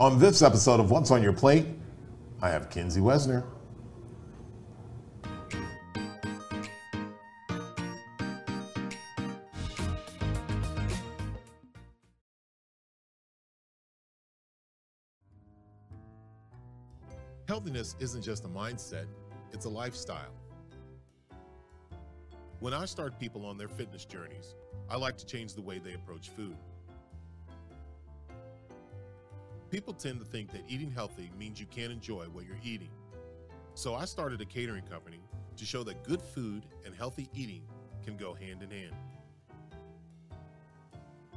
On this episode of What's on Your Plate, I have Kenzie Wesner. Healthiness isn't just a mindset, it's a lifestyle. When I start people on their fitness journeys, I like to change the way they approach food. People tend to think that eating healthy means you can't enjoy what you're eating. So I started a catering company to show that good food and healthy eating can go hand in hand.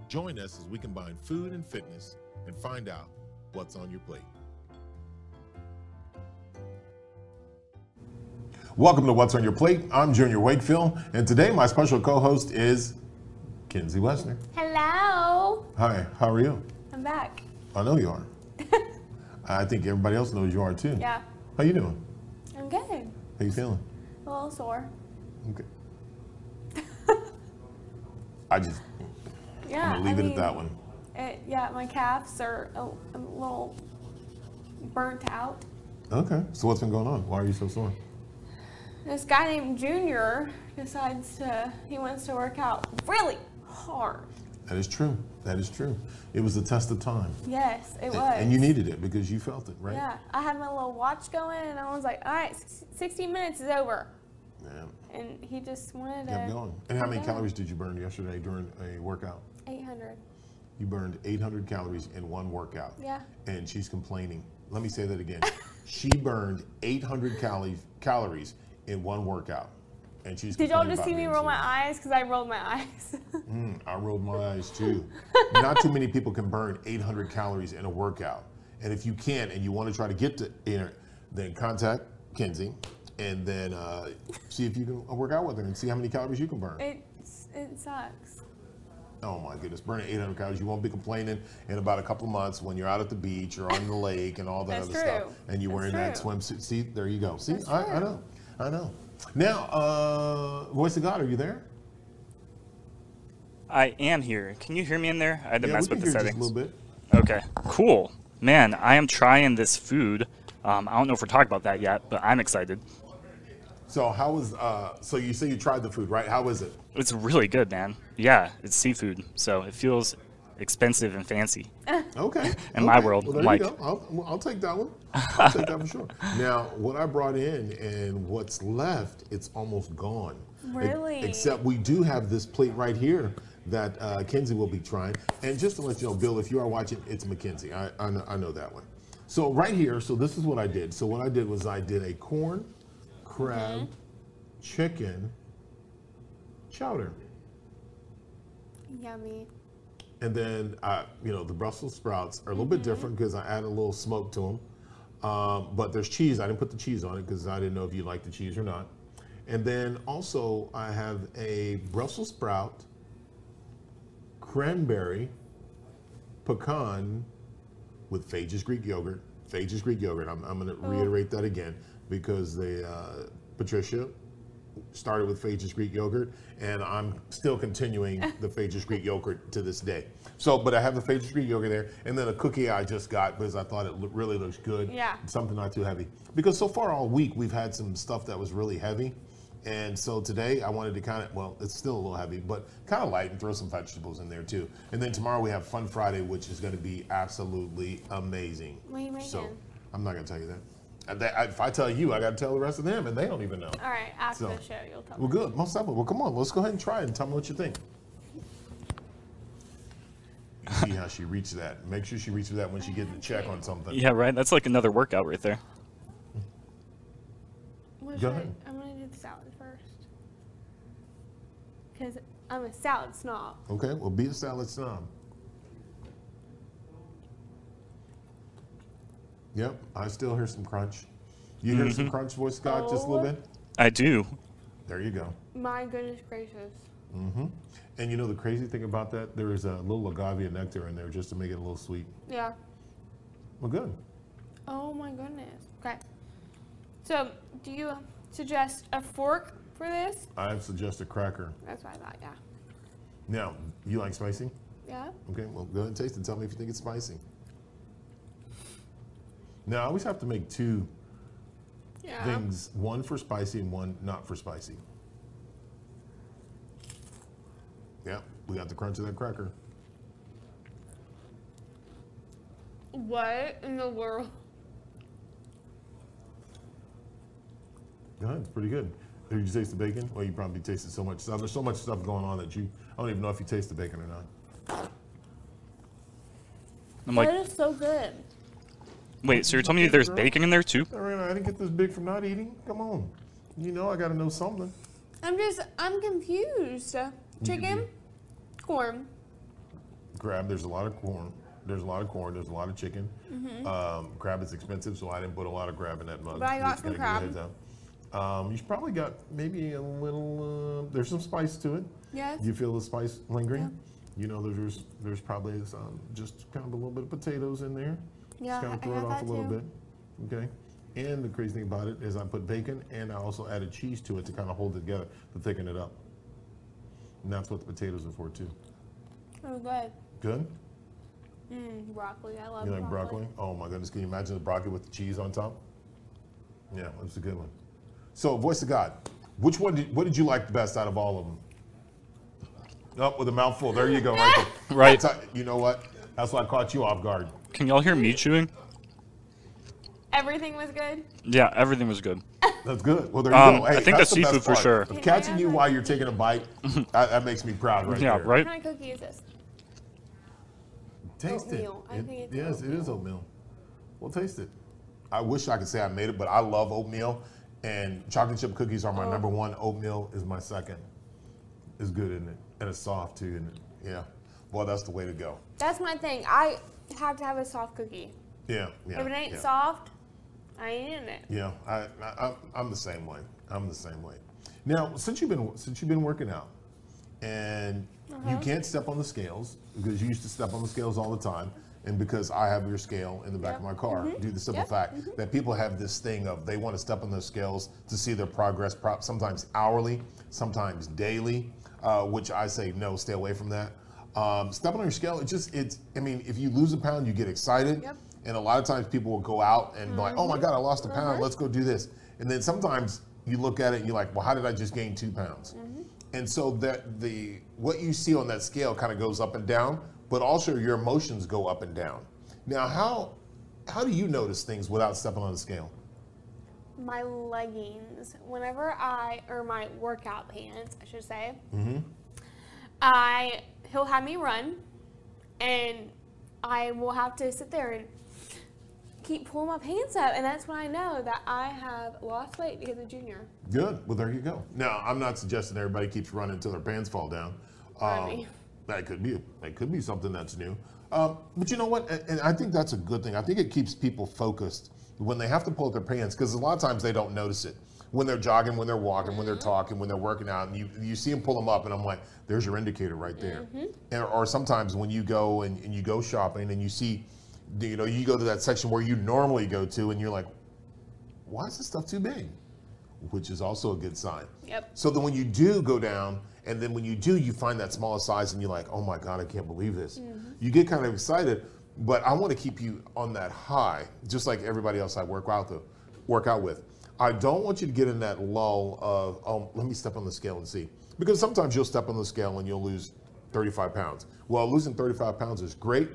Join us as we combine food and fitness and find out what's on your plate. Welcome to What's on Your Plate. I'm Junior Wakefield, and today my special co host is Kenzie Wesner. Hello. Hi, how are you? I'm back. I know you are. I think everybody else knows you are too. Yeah. How you doing? I'm good. How you feeling? A little sore. Okay. I just Yeah. I'm gonna leave I it mean, at that one. It, yeah, my calves are a, a little burnt out. Okay. So what's been going on? Why are you so sore? This guy named Junior decides to, he wants to work out really hard. That is true. That is true. It was the test of time. Yes, it And- was. And you needed it because you felt it, right? Yeah, I had my little watch going and I was like, all right, 60 minutes is over. Yeah. And he just wanted Kept to. going. And how many calories did you burn yesterday during a workout? 800. You burned 800 calories in one workout. Yeah. And she's complaining. Let me say that again. she burned 800 calories calories in one workout. And she's Did y'all just see me roll my eyes? Because I rolled my eyes. Mm, I rolled my eyes too. Not too many people can burn 800 calories in a workout. And if you can't and you want to try to get to you know, then contact Kenzie and then uh, see if you can work out with her and see how many calories you can burn. It's, it sucks. Oh my goodness, burning 800 calories. You won't be complaining in about a couple months when you're out at the beach or on the lake and all that That's other stuff. And you're That's wearing that swimsuit. See, there you go. See, I, I true. know. I know. Now, uh, Voice of God, are you there? I am here. Can you hear me in there? I had to yeah, mess we with the just a little bit. Okay, cool. Man, I am trying this food. Um, I don't know if we're talking about that yet, but I'm excited. So how was, uh, so you say you tried the food, right? How is it? It's really good, man. Yeah, it's seafood, so it feels expensive and fancy. Okay. In my world, well, there like- you go. I'll, I'll take that one. I'll take that for sure. Now, what I brought in and what's left, it's almost gone. E- Really? except we do have this plate right here that uh, Kenzie will be trying. And just to let you know, Bill, if you are watching, it's Mackenzie. I, I, know, I know that one. So right here, so this is what I did. So what I did was I did a corn, crab, Mm-hmm. chicken, chowder. Yummy. And then, I, you know, the Brussels sprouts are a little bit different because I add a little smoke to them. Um, but there's cheese. I didn't put the cheese on it because I didn't know if you like the cheese or not. And then also, I have a Brussels sprout, cranberry, pecan with Fage's Greek yogurt. Fage's Greek yogurt. I'm, I'm going to reiterate that again because the uh, Patricia started with Fage's Greek yogurt, and I'm still continuing the Fage's Greek yogurt to this day. So, but I have the Fage's Greek yogurt there, and then a cookie I just got because I thought it lo- really looks good. Yeah. Something not too heavy. Because so far all week we've had some stuff that was really heavy. And so today I wanted to kind of, well, it's still a little heavy, but kind of light and throw some vegetables in there too. And then tomorrow we have Fun Friday, which is going to be absolutely amazing. What are you So? I'm not going to tell you that. And If I tell you, I got to tell the rest of them, and they don't even know. All right, after So, the show, you'll tell them. Well, me. good. Most definitely. Well, come on. Let's go ahead and try it and tell me what you think. You see how she reached that. Make sure she reaches that when she gets the check on something. Yeah, right? That's like another workout right there. What Go should I- ahead. I'm gonna do the salad first. Cause I'm a salad snob. Okay, well, be a salad snob. Yep, I still hear some crunch. You hear some crunch, voice Scott, just a little Oh. bit? I do. There you go. My goodness gracious. hmm And you know the crazy thing about that? There is a little agave nectar in there just to make it a little sweet. Yeah. Well, good. Oh my goodness. Okay. So, do you suggest a fork for this? I suggest a cracker. That's what I thought. Yeah. Now, you like spicy? Yeah. Okay, well, go ahead and taste it. Tell me if you think it's spicy. Now I always have to make two Yeah. things, one for spicy and one not for spicy. Yeah, we got the crunch of that cracker. What in the world? Go ahead, it's pretty good. Did you taste the bacon? Well, you probably tasted so much stuff. There's so much stuff going on that you, I don't even know if you taste the bacon or not. I'm like, that is so good. Wait, so you're telling me there's bacon in there too? I didn't get this big from not eating. Come on. You know I gotta know something. I'm just, I'm confused. Chicken, corn. Crab, there's a lot of corn. There's a lot of corn. There's a lot of chicken. Um, crab is expensive, so I didn't put a lot of crab in that mug. Mm-hmm. But I got some you crab. Um, you probably got maybe a little. Uh, there's some spice to it. Yes. You feel the spice lingering? You know, there's there's probably some, just kind of a little bit of potatoes in there. Yeah, Just kind I- of I throw it off a little too. bit. Okay. And the crazy thing about it is I put bacon and I also added cheese to it to kind of hold it together to thicken it up. And that's what the potatoes are for too. Oh, good. Good? Mm, broccoli. I love You like broccoli? Oh my goodness, can you imagine the broccoli with the cheese on top? Yeah, that's a good one. So, voice of God, which one did, what did you like the best out of all of them? Up with a mouthful. There you go, right there. Right. You know what? That's why I caught you off guard. Can y'all hear me chewing? Everything was good. Yeah, everything was good. That's good. Well, there you Um, go. I think that's the seafood for part. sure. If catching you while you're taking a bite, that, that makes me proud right Yeah, there. right? What kind of cookie is this? Taste Oatmeal. I it. think It- it's yes, it is oatmeal. Well, taste it. I wish I could say I made it, but I love oatmeal, and chocolate chip cookies are my Oh. number one. Oatmeal is my second. It's good, isn't it? And it's soft too, isn't it? Yeah. Well, that's the way to go. That's my thing. I have to have a soft cookie. Yeah. yeah if it ain't yeah. soft, I ain't eating it. Yeah, I, I, I'm- I'm the same way. I'm the same way. Now, since you've been since you've been working out, and Uh-huh. you can't step on the scales because you used to step on the scales all the time, and because I have your scale in the back of my car, due to the simple Yep. fact that people have this thing of they want to step on those scales to see their progress, pro- sometimes hourly, sometimes daily, uh, which I say no, stay away from that. Um, stepping on your scale, it just it's. I mean, if you lose a pound, you get excited. Yep. And a lot of times people will go out and be like, oh my God, I lost a pound, let's go do this. And then sometimes you look at it and you're like, well, how did I just gain two pounds? And so that the what you see on that scale kind of goes up and down, but also your emotions go up and down. Now, how how do you notice things without stepping on the scale? My leggings, whenever I, or my workout pants, I should say, Mm-hmm. I, he'll have me run, and I will have to sit there and keep pulling my pants up, and that's when I know that I have lost weight because of Junior. Good. Well, there you go. Now, I'm not suggesting everybody keeps running until their pants fall down. Um, that could be that could be something that's new. Um, but you know what? And, and I think that's a good thing. I think it keeps people focused when they have to pull up their pants because a lot of times they don't notice it when they're jogging, when they're walking, when they're mm-hmm. talking, when they're working out, and you you see them pull them up, and I'm like, there's your indicator right there. Mm-hmm. And, or sometimes when you go and, and you go shopping and you see, you know, you go to that section where you normally go to, and you're like, why is this stuff too big? Which is also a good sign. Yep. So then when you do go down, and then when you do, you find that smaller size, and you're like, oh my God, I can't believe this. Mm-hmm. You get kind of excited, but I want to keep you on that high, just like everybody else I work out, the, work out with. I don't want you to get in that lull of, oh, let me step on the scale and see. Because sometimes you'll step on the scale and you'll lose 35 pounds. Well, losing 35 pounds is great,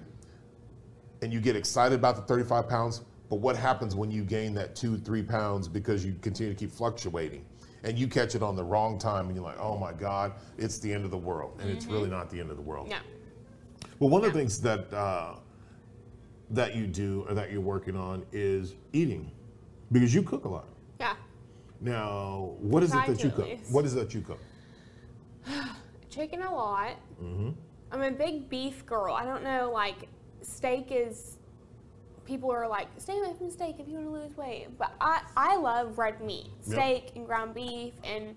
and you get excited about the 35 pounds, but what happens when you gain that two, three pounds because you continue to keep fluctuating and you catch it on the wrong time and you're like, oh my God, it's the end of the world. And it's really not the end of the world. No. Well, one of the things that uh, that you do or that you're working on is eating because you cook a lot. Now, what is it that you cook? What is that you cook? Chicken a lot. Mm-hmm. I'm a big beef girl. I don't know, like, steak is. People are like, stay away from steak if you want to lose weight. But I, I love red meat, Yep. steak and ground beef. And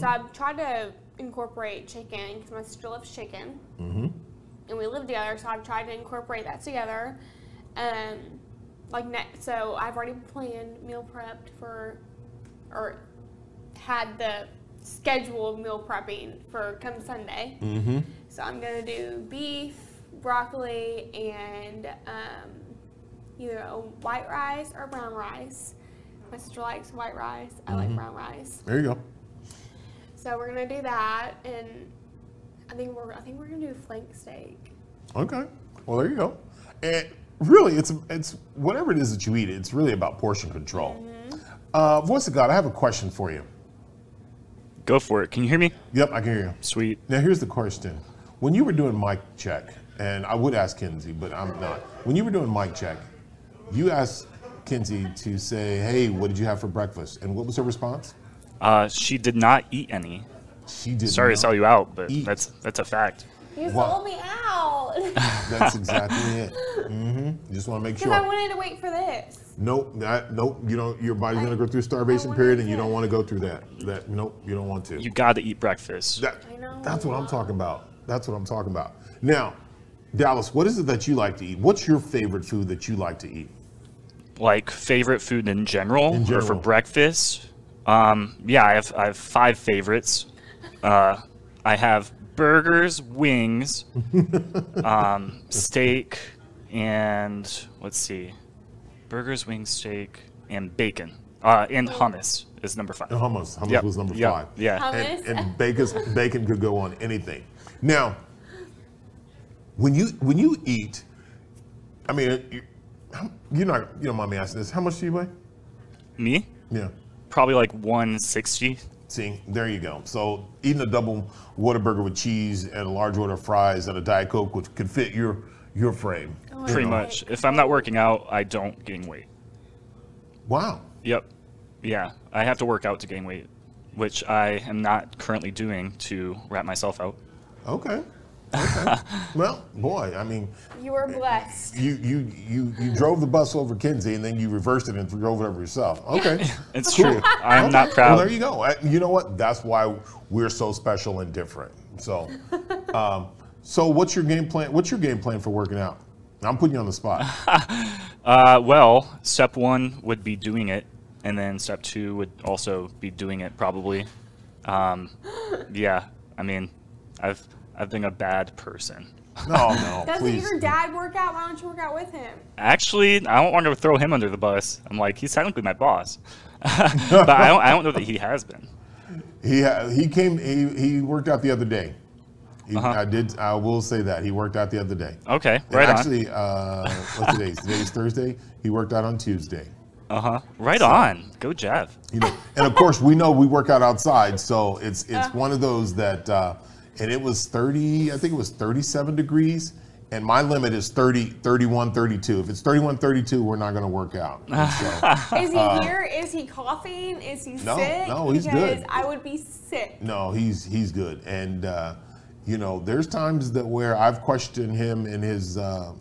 so I've tried to incorporate chicken because my sister loves chicken. Mm-hmm. And we live together, so I've tried to incorporate that together. Um, like, ne- so I've already planned meal prepped for, or had the schedule of meal prepping for come Sunday. Mm-hmm. So I'm gonna do beef, broccoli, and um, either a white rice or brown rice. My sister likes white rice. I Mm-hmm. like brown rice. There you go. So we're gonna do that, and I think we're I think we're gonna do flank steak. Okay. Well, there you go. And really, it's it's whatever it is that you eat. It's really about portion control. Uh, Voice of God, I have a question for you. Go for it. Can you hear me? Yep, I can hear you. Sweet. Now, here's the question. When you were doing mic check, and I would ask Kenzie, but I'm not. When you were doing mic check, you asked Kenzie to say, "Hey, what did you have for breakfast?" And what was her response? Uh, she did not eat any. She did. Sorry not. to sell you out, but eat. that's that's a fact. You Wow. sold me out That's exactly it. Mm-hmm. You Just want to make sure. because I wanted to wait for this. Nope, that, nope. You don't. Your body's I- gonna go through starvation period, and you don't want to go through that. That nope, you don't want to. You got to eat breakfast. That, I know. That's what I'm talking about. That's what I'm talking about. Now, Dallas, what is it that you like to eat? What's your favorite food that you like to eat? like favorite food in general, In or for breakfast. Um, yeah, I have I have five favorites. Uh, I have burgers, wings, um, steak, and let's see, burgers, wings, steak, and bacon. Uh, and hummus is number five. And hummus. Hummus Yep, was number yep, five. Yeah. Hummus. And, and bacon, bacon could go on anything. Now, when you when you eat, I mean, you, you're not you don't mind me asking this. How much do you weigh? Me, Yeah. probably like 160. See, there you go. So eating a double Whataburger with cheese and a large order of fries and a Diet Coke would, could fit your your frame. Oh, Pretty I much. If I'm not working out, I don't gain weight. Wow. Yep. Yeah, I have to work out to gain weight, which I am not currently doing to wrap myself out. Okay. Okay. well, boy, I mean, You were blessed. you you you you drove the bus over Kenzie and then you reversed it and drove it over yourself. Okay. It's true. I am not proud. Well, there you go. I- You know what? That's why we're so special and different. So, um, so what's your game plan? What's your game plan for working out? I'm putting you on the spot. Uh, well, step one would be doing it, and then step two would also be doing it probably. Um, yeah, I mean, I've I've been a bad person. No, no, Doesn't please. your dad work out? Why don't you work out with him? Actually, I don't want to throw him under the bus. I'm like, he's technically my boss, but I don't I don't know that he has been. He he came. He he worked out the other day. He, Uh-huh. I did. I will say that he worked out the other day. Okay, And right on. actually, uh, what's today? Today's Thursday. He worked out on Tuesday. Uh huh. Right on. Go, Jeff. You know, and of course, we know we work out outside, so it's it's Uh. one of those that. Uh, and it was 30. I think it was 37 degrees. And my limit is 30, 31, 32. If it's 31, 32, we're not going to work out. So, Is he here? Is he coughing? Is he Uh. No, sick? no, he's because good. I would be sick. no, he's he's good. And uh, you know, there's times that where I've questioned him in his. Uh,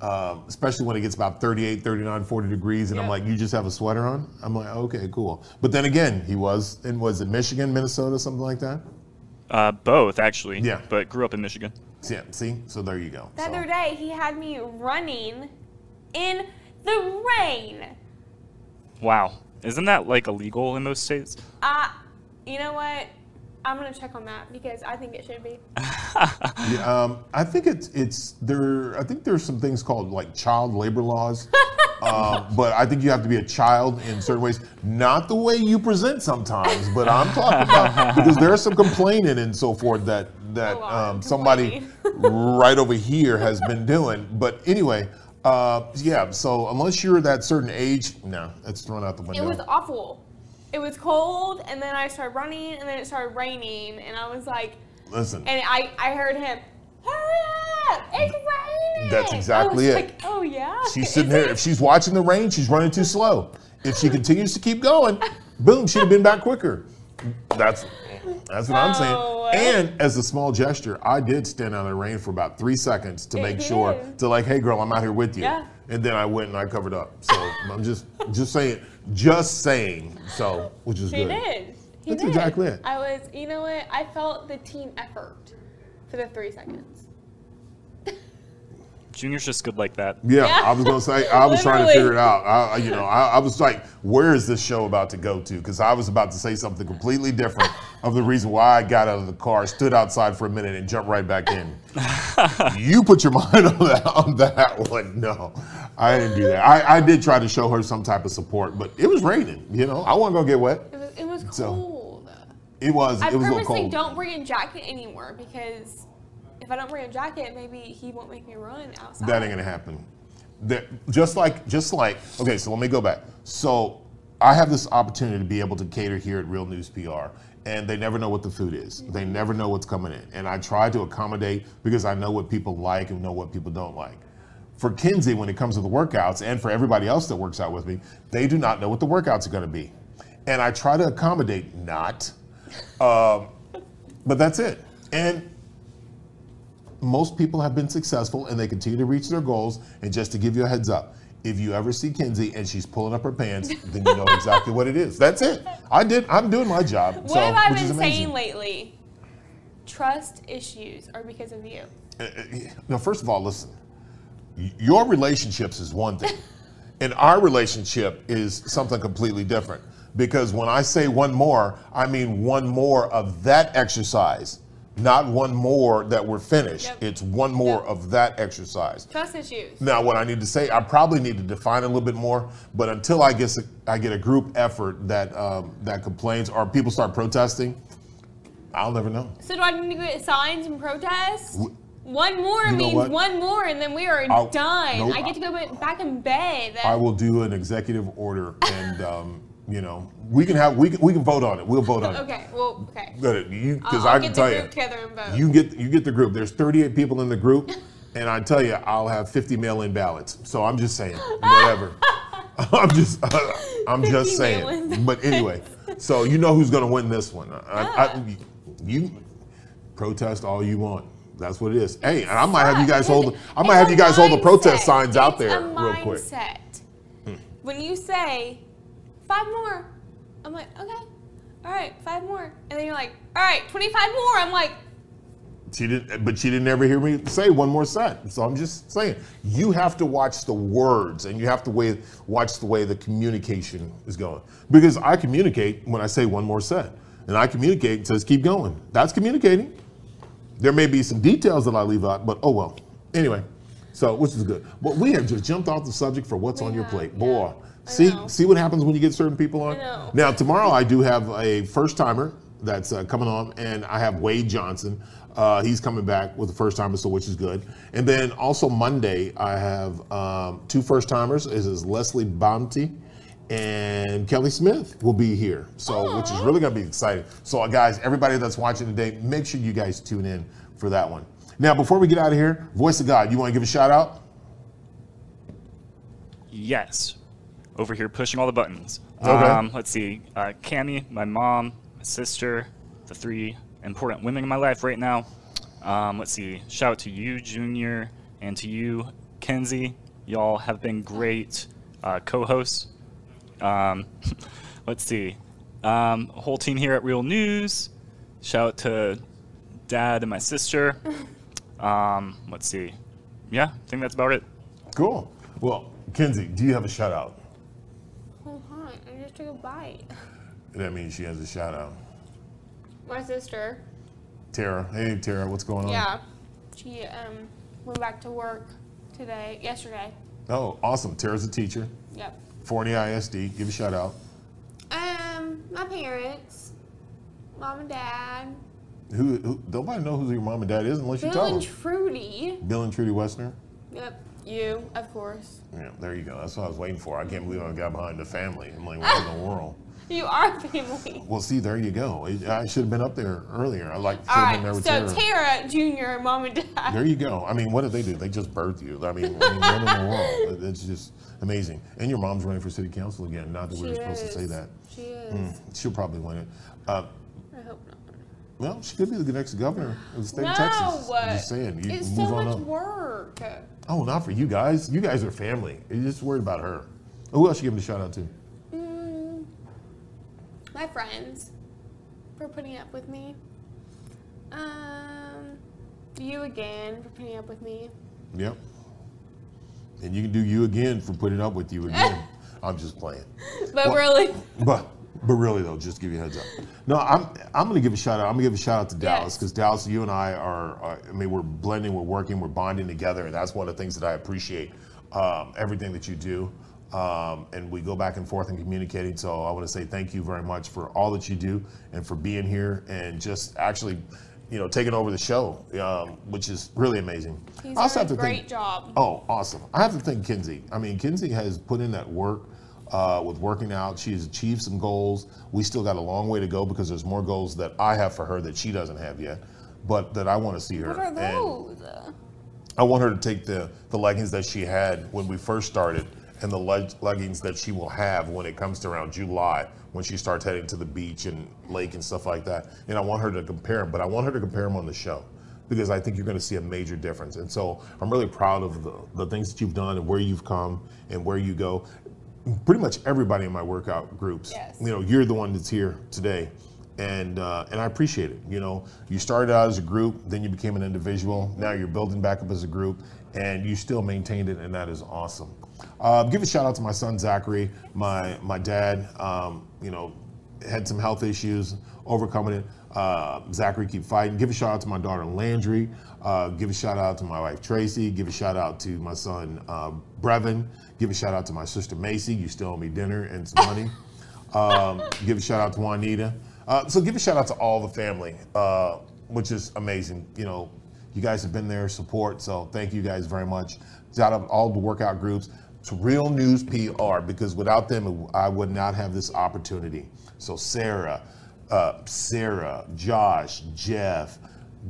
uh, especially when it gets about 38, 39, 40 degrees, and I'm like, you just have a sweater on? I'm like, okay, cool. But then again, he was in, was it Michigan, Minnesota, something like that? Uh, both actually. Yeah. But grew up in Michigan. Yeah, see? So there you go. The So- other day, he had me running in the rain. Wow. Isn't that like illegal in most states? Uh, you know what? I'm gonna check on that because I think it should be. Yeah, um, I think it's it's there. I think there's some things called like child labor laws, uh, but I think you have to be a child in certain ways. Not the way you present sometimes, but I'm talking about because there's some complaining and so forth that that um, somebody right over here has been doing. But anyway, uh, yeah. So unless you're that certain age, no, it's thrown out the window. It was awful. It was cold, and then I started running, and then it started raining, and I was like, Listen, and I, I heard him, hurry up, it's raining. That's exactly it. Like, oh yeah. She's sitting there. If she's watching the rain, she's running too slow. If she continues to keep going, boom, she'd have been back quicker. That's that's what I'm Oh. saying. And as a small gesture, I did stand out in the rain for about three seconds to You make sure to like, hey girl, I'm out here with you. Yeah. And then I went and I covered up. So I'm just just saying, just saying. So which is He good. did. He That's did. exactly it. I was, you know what? I felt the team effort for the three seconds. Junior's just good like that. Yeah, Yeah. I was gonna say I was trying to figure it out. I, I- you know, I, I was like, where is this show about to go to? Because I was about to say something completely different of the reason why I got out of the car, stood outside for a minute, and jumped right back in. you put your mind on that on that one. No, I didn't do that. I, I did try to show her some type of support, but it was raining. You know, I wasn't gonna get wet. It was, it was So, cold. It was. I it was purposely cold. don't bring a jacket anymore because if I don't bring a jacket, maybe he won't make me run outside. That ain't gonna happen. That just like just like okay, so let me go back. So I have this opportunity to be able to cater here at Real News PR, and they never know what the food is. They never know what's coming in, and I try to accommodate because I know what people like and know what people don't like. For Kenzie, when it comes to the workouts, and for everybody else that works out with me, they do not know what the workouts are going to be, and I try to accommodate. Not, um, but that's it. And most people have been successful and they continue to reach their goals. And just to give you a heads up, if you ever see Kenzie and she's pulling up her pants, then you know exactly what it is. That's it. I did. I'm doing my job. What so, have I been saying lately? Trust issues are because of you. Uh, uh, Now, first of all, listen. Your relationships is one thing, and our relationship is something completely different. Because when I say one more, I mean one more of that exercise, not one more that we're finished. Yep. It's one more Yep. of that exercise. Trust issues. Now, what I need to say, I probably need to define a little bit more. But until I get I get a group effort that um, that complains or people start protesting, I'll never know. So do I need to get signs and protests? W- One more You know means what? one more, and then we are I'll- done. I get to go ba- back in bed. I will do an executive order, and um, you know we can have we can, we can vote on it. We'll vote on it. Okay. Well. Okay. Good, you because I can tell you, together and vote. you get you get the group. There's 38 people in the group, and I tell you, I'll have 50 mail-in ballots. So I'm just saying, whatever. I'm just I'm just saying. But anyway, so you know who's going to win this one? I, I, you protest all you want. That's what it is. Hey, and I might have you guys hold. I might have you guys hold the protest signs out there real quick. Hmm. When you say five more, I'm like, okay, all right, five more, and then you're like, all right, 25 more. I'm like, She didn't, but she didn't ever hear me say one more set. So I'm just saying, you have to watch the words and you have to way, watch the way the communication is going. Because I communicate when I say one more set, and I communicate and says keep going. That's communicating. There may be some details that I leave out, but oh well. Anyway, so which is good. But we have just jumped off the subject for what's on your plate, boy. See, know. see what happens when you get certain people on. Now tomorrow I do have a first timer that's uh, coming on, and I have Wade Johnson. Uh, he's coming back with the first timer, so which is good. And then also Monday I have um, two first timers. Is is Leslie Bounty and Kelly Smith will be here, so which is really going to be exciting. So uh, guys, everybody that's watching today, make sure you guys tune in for that one. Now, before we get out of here, Voice of God, you want to give a shout out? Yes. Over here pushing all the buttons. Okay. Um, let's see. Uh, Cami, my mom, my sister, the three important women in my life right now. Um, let's see. Shout out to you, Junior, and to you, Kenzie. Y'all have been great uh, co-hosts. Um, let's see. Um, whole team here at Real News. Shout out to Dad and my sister. Um, let's see. Yeah, I think that's about it. Cool. Well, Kenzie, do you have a shout out? hold on, I just took a bite. That means she has a shout out. My sister, Tara. Hey, Tara, what's going on? yeah, she um went back to work today, yesterday. Oh, awesome. Tara's a teacher. Yep. Forney ISD. Give a shout out. Um, my parents, mom and dad, Who, who nobody knows who your mom and dad is unless you tell them. Bill and. Trudy. Bill and Trudy Westner. Yep. You, of course. Yeah, there you go. That's what I was waiting for. I can't believe I got behind the family. I'm like, what in the world? You are family. Well, see, there you go. I should have been up there earlier. I like should All have been there with So Tara. Jr., mom and dad. There you go. I mean, what did they do? They just birthed you. I mean, I mean what in the world? It's just amazing. And your mom's running for city council again. Not that we were supposed to say that. She is. Mm, she'll probably win it. Uh, I hope not. Well, she could be the next governor of the state no, of Texas. I'm just saying. You it's move so on much up. work. Oh, not for you guys. You guys are family. You're just worried about her. Who else you giving a shout out to? Mm, my friends for putting up with me. Um, you again for putting up with me. Yep. And you can do you again for putting up with you again. I'm just playing. But Well- really, But but really though, just give you a heads up. No, I'm I'm gonna give a shout out. I'm gonna give a shout out to Dallas Yes. because Dallas, you and I are, are. I mean, we're blending, we're working, we're bonding together, and that's one of the things that I appreciate um, everything that you do. Um, and we go back and forth and communicating. So I want to say thank you very much for all that you do and for being here and just actually, you know, taking over the show, um, which is really amazing. He's I also done have a to great thank- job. Oh, awesome. I have to thank Kenzie. I mean, Kenzie has put in that work uh, with working out. She has achieved some goals. We still got a long way to go because there's more goals that I have for her that she doesn't have yet, but that I want to see her. What are And those? I want her to take the, the leggings that she had when we first started and the leg- leggings that she will have when it comes to around July when she starts heading to the beach and lake and stuff like that. And I want her to compare them, but I want her to compare them on the show because I think you're going to see a major difference. And so I'm really proud of the, the things that you've done and where you've come and where you go. Pretty much everybody in my workout groups, Yes. you know, you're the one that's here today. And, uh, and I appreciate it. You know, you started out as a group, then you became an individual. Now you're building back up as a group, and you still maintained it, and that is awesome. Uh, give a shout out to my son Zachary, my my dad. Um, you know, had some health issues, overcoming it. Uh, Zachary, keep fighting. Give a shout out to my daughter Landry. Uh, give a shout out to my wife Tracy. Give a shout out to my son uh, Brevin. Give a shout out to my sister Macy. You still owe me dinner and some money. Um, give a shout out to Juanita. Uh, so give a shout out to all the family, uh, which is amazing. You know, you guys have been there, support. So thank you guys very much. Shout out all the workout groups to Real News PR because without them, I would not have this opportunity. So Sarah, uh, Sarah, Josh, Jeff,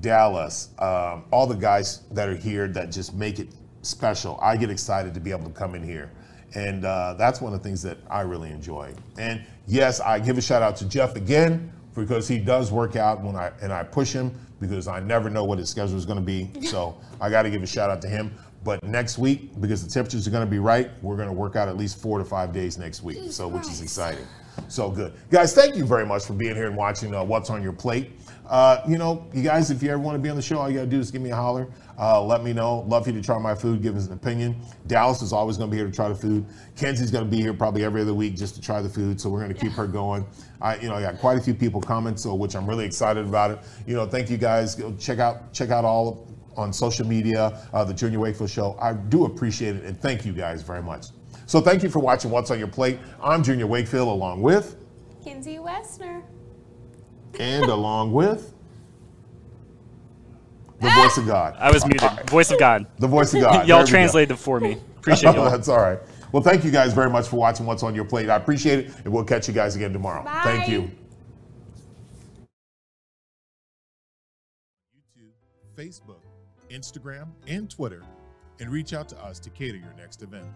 Dallas, um, all the guys that are here that just make it special. I get excited to be able to come in here. And uh, that's one of the things that I really enjoy. And yes, I give a shout out to Jeff again because he does work out when I and I push him because I never know what his schedule is going to be. So I got to give a shout out to him. But next week, because the temperatures are going to be right, we're going to work out at least four to five days next week. So which is exciting. So good, guys. Thank you very much for being here and watching uh, What's on Your Plate. Uh, you know, you guys, if you ever want to be on the show, all you got to do is give me a holler. Uh, let me know. Love you to try my food, give us an opinion. Dallas is always going to be here to try the food. Kenzie's going to be here probably every other week just to try the food. So we're going to keep her going. I, you know, I got quite a few people comment, so which I'm really excited about it. You know, thank you guys. Go check out check out all on social media, uh, the Junior Wakefield Show. I do appreciate it, and thank you guys very much. So thank you for watching What's on Your Plate. I'm Junior Wakefield, along with Kenzie Westner. and along with the ah! voice of God. I was muted. Voice of God. The voice of God. Y'all translated go. translated for me. Appreciate y'all. that's all right. Well, thank you guys very much for watching What's on Your Plate. I appreciate it, and we'll catch you guys again tomorrow. Thank you. YouTube, Facebook, Instagram, and Twitter, and reach out to us to cater your next event.